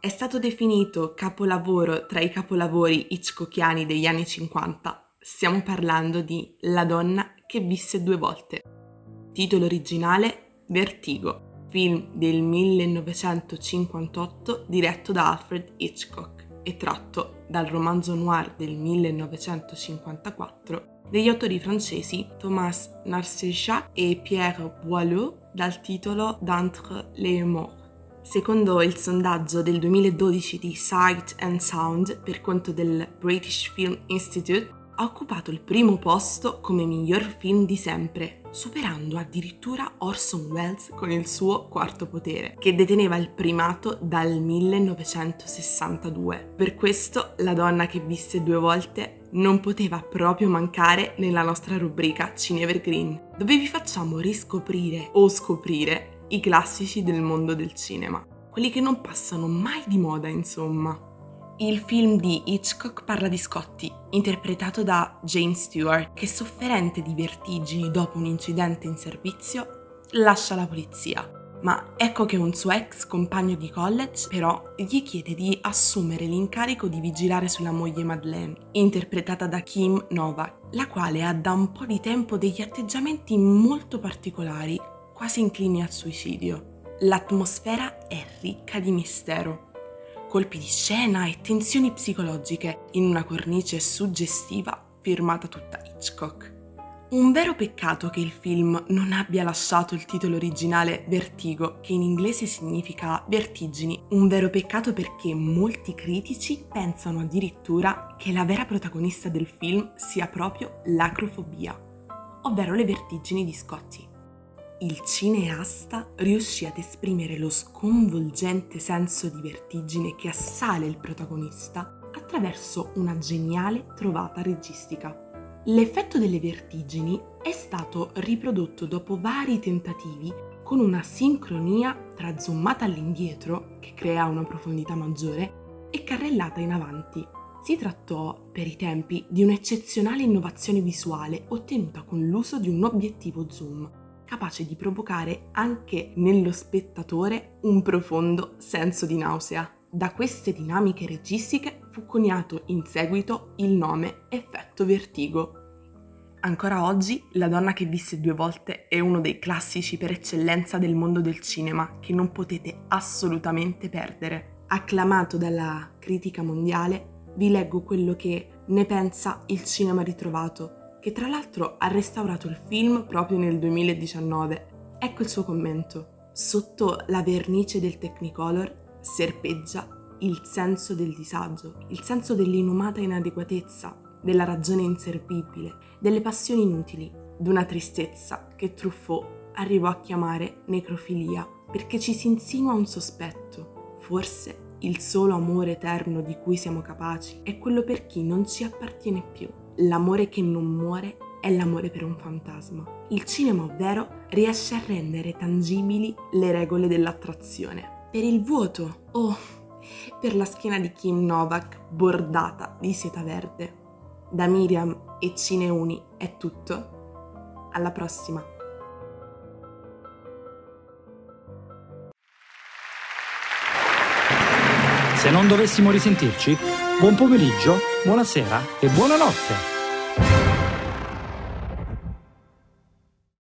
È stato definito capolavoro tra i capolavori hitchcockiani degli anni 50. Stiamo parlando di La donna che visse due volte. Titolo originale Vertigo, film del 1958 diretto da Alfred Hitchcock e tratto dal romanzo noir del 1954 degli autori francesi Thomas Narcejac e Pierre Boileau dal titolo D'entre les morts. Secondo il sondaggio del 2012 di Sight and Sound per conto del British Film Institute, ha occupato il primo posto come miglior film di sempre, superando addirittura Orson Welles con il suo Quarto Potere, che deteneva il primato dal 1962. Per questo La donna che visse due volte non poteva proprio mancare nella nostra rubrica Cinevergreen, dove vi facciamo riscoprire o scoprire i classici del mondo del cinema, quelli che non passano mai di moda, insomma. Il film di Hitchcock parla di Scotty, interpretato da James Stewart, che sofferente di vertigini dopo un incidente in servizio, lascia la polizia. Ma ecco che un suo ex compagno di college però gli chiede di assumere l'incarico di vigilare sulla moglie Madeleine, interpretata da Kim Novak, la quale ha da un po' di tempo degli atteggiamenti molto particolari quasi inclini al suicidio. L'atmosfera è ricca di mistero, colpi di scena e tensioni psicologiche in una cornice suggestiva firmata tutta Hitchcock. Un vero peccato che il film non abbia lasciato il titolo originale Vertigo, che in inglese significa vertigini. Un vero peccato perché molti critici pensano addirittura che la vera protagonista del film sia proprio l'acrofobia, ovvero le vertigini di Scotty il cineasta riuscì ad esprimere lo sconvolgente senso di vertigine che assale il protagonista attraverso una geniale trovata registica. L'effetto delle vertigini è stato riprodotto dopo vari tentativi con una sincronia tra zoomata all'indietro, che crea una profondità maggiore, e carrellata in avanti. Si trattò, per i tempi, di un'eccezionale innovazione visuale ottenuta con l'uso di un obiettivo zoom, capace di provocare anche nello spettatore un profondo senso di nausea. Da queste dinamiche registiche fu coniato in seguito il nome effetto vertigo. Ancora oggi La donna che visse due volte è uno dei classici per eccellenza del mondo del cinema che non potete assolutamente perdere. Acclamato dalla critica mondiale, vi leggo quello che ne pensa il cinema ritrovato che tra l'altro ha restaurato il film proprio nel 2019. Ecco il suo commento. Sotto la vernice del Technicolor serpeggia il senso del disagio, il senso dell'inumata inadeguatezza, della ragione inservibile, delle passioni inutili, d'una tristezza che Truffaut arrivò a chiamare necrofilia, perché ci si insinua un sospetto. Forse il solo amore eterno di cui siamo capaci è quello per chi non ci appartiene più l'amore che non muore è l'amore per un fantasma. Il cinema, ovvero, riesce a rendere tangibili le regole dell'attrazione. Per il vuoto o oh, per la schiena di Kim Novak bordata di seta verde. Da Miriam e Cineuni è tutto. Alla prossima! Se non dovessimo risentirci, buon pomeriggio, buonasera e buonanotte.